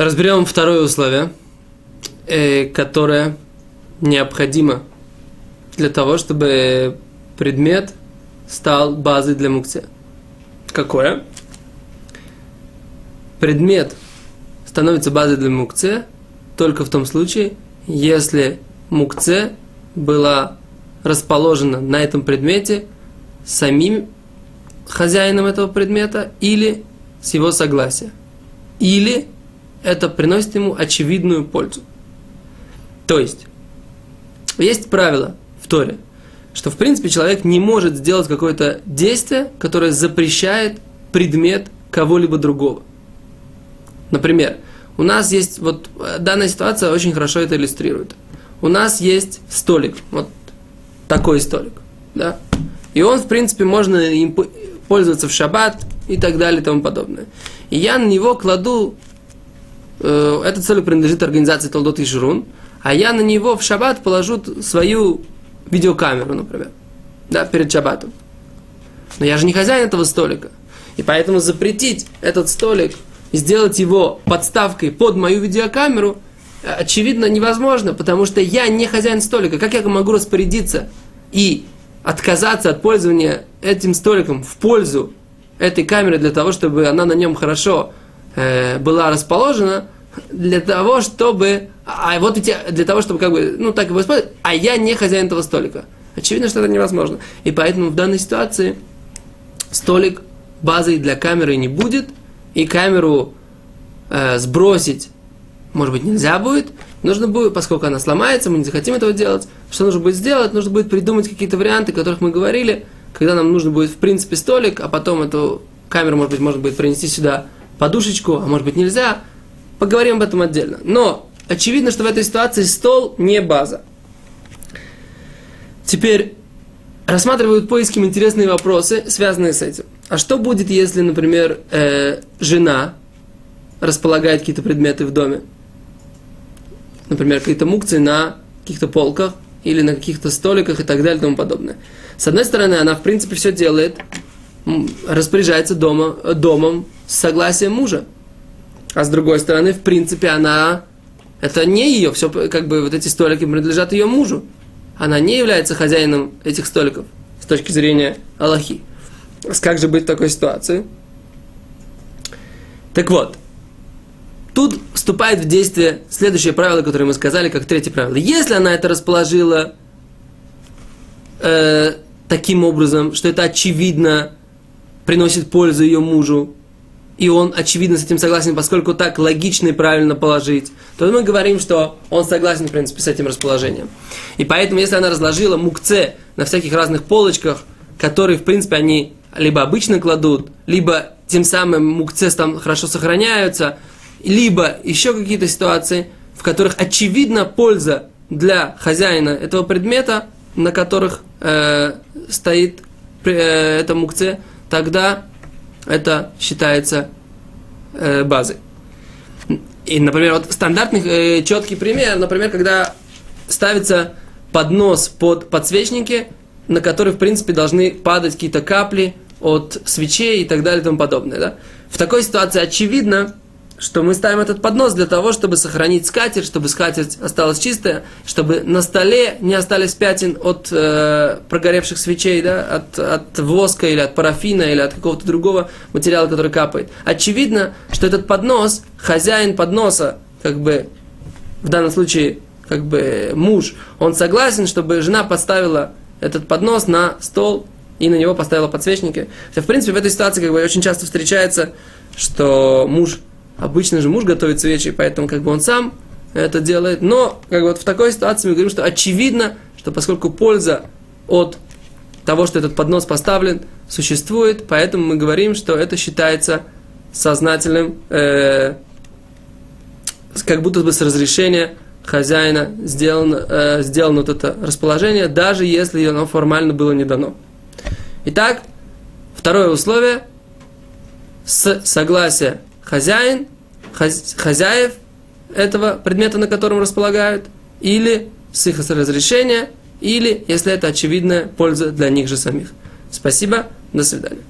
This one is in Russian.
Разберем второе условие, э, которое необходимо для того, чтобы предмет стал базой для мукция. Какое? Предмет становится базой для мукция только в том случае, если мукце была расположена на этом предмете самим хозяином этого предмета или с его согласия. Или это приносит ему очевидную пользу. То есть, есть правило в Торе, что в принципе человек не может сделать какое-то действие, которое запрещает предмет кого-либо другого. Например, у нас есть, вот данная ситуация очень хорошо это иллюстрирует. У нас есть столик, вот такой столик, да, и он, в принципе, можно им пользоваться в шаббат и так далее и тому подобное. И я на него кладу э, этот столик принадлежит организации Толдот и Ширун, а я на него в шаббат положу свою видеокамеру, например, да, перед шаббатом. Но я же не хозяин этого столика. И поэтому запретить этот столик и сделать его подставкой под мою видеокамеру очевидно невозможно, потому что я не хозяин столика. Как я могу распорядиться и отказаться от пользования этим столиком в пользу этой камеры для того, чтобы она на нем хорошо э, была расположена, для того, чтобы... А вот эти, для того, чтобы как бы, ну, так его использовать, а я не хозяин этого столика. Очевидно, что это невозможно. И поэтому в данной ситуации столик базой для камеры не будет, и камеру э, сбросить, может быть, нельзя будет. Нужно будет, поскольку она сломается, мы не захотим этого делать. Что нужно будет сделать? Нужно будет придумать какие-то варианты, о которых мы говорили, когда нам нужно будет, в принципе, столик, а потом эту камеру, может быть, можно будет принести сюда подушечку, а может быть, нельзя. Поговорим об этом отдельно. Но очевидно, что в этой ситуации стол не база. Теперь рассматривают поиском интересные вопросы, связанные с этим. А что будет, если, например, э, жена располагает какие-то предметы в доме? Например, какие-то мукции на каких-то полках или на каких-то столиках и так далее и тому подобное. С одной стороны, она, в принципе, все делает, распоряжается дома, домом с согласием мужа. А с другой стороны, в принципе, она... Это не ее, все, как бы, вот эти столики принадлежат ее мужу. Она не является хозяином этих столиков с точки зрения Аллахи. Как же быть в такой ситуации? Так вот, тут вступает в действие следующее правило, которое мы сказали, как третье правило. Если она это расположила э, таким образом, что это очевидно приносит пользу ее мужу, и он, очевидно, с этим согласен, поскольку так логично и правильно положить, то мы говорим, что он согласен, в принципе, с этим расположением. И поэтому, если она разложила мукце на всяких разных полочках, которые, в принципе, они либо обычно кладут, либо тем самым мукце там хорошо сохраняются, либо еще какие-то ситуации, в которых очевидна польза для хозяина этого предмета, на которых э, стоит э, это мукце, тогда это считается э, базой. И, например, вот стандартный э, четкий пример, например, когда ставится поднос под подсвечники, на который, в принципе, должны падать какие-то капли от свечей и так далее и тому подобное. Да? В такой ситуации очевидно, что мы ставим этот поднос для того, чтобы сохранить скатерть, чтобы скатерть осталась чистая, чтобы на столе не остались пятен от э, прогоревших свечей, да, от, от воска или от парафина или от какого-то другого материала, который капает. Очевидно, что этот поднос, хозяин подноса, как бы в данном случае, как бы муж, он согласен, чтобы жена поставила этот поднос на стол и на него поставила подсвечники. Хотя, в принципе, в этой ситуации как бы очень часто встречается, что муж Обычно же муж готовит свечи, поэтому как бы он сам это делает. Но как бы вот в такой ситуации мы говорим, что очевидно, что поскольку польза от того, что этот поднос поставлен, существует, поэтому мы говорим, что это считается сознательным, э, как будто бы с разрешения хозяина сделано, э, сделано вот это расположение, даже если оно формально было не дано. Итак, второе условие с согласия хозяин, хозяев этого предмета, на котором располагают, или с их разрешения, или, если это очевидная польза для них же самих. Спасибо, до свидания.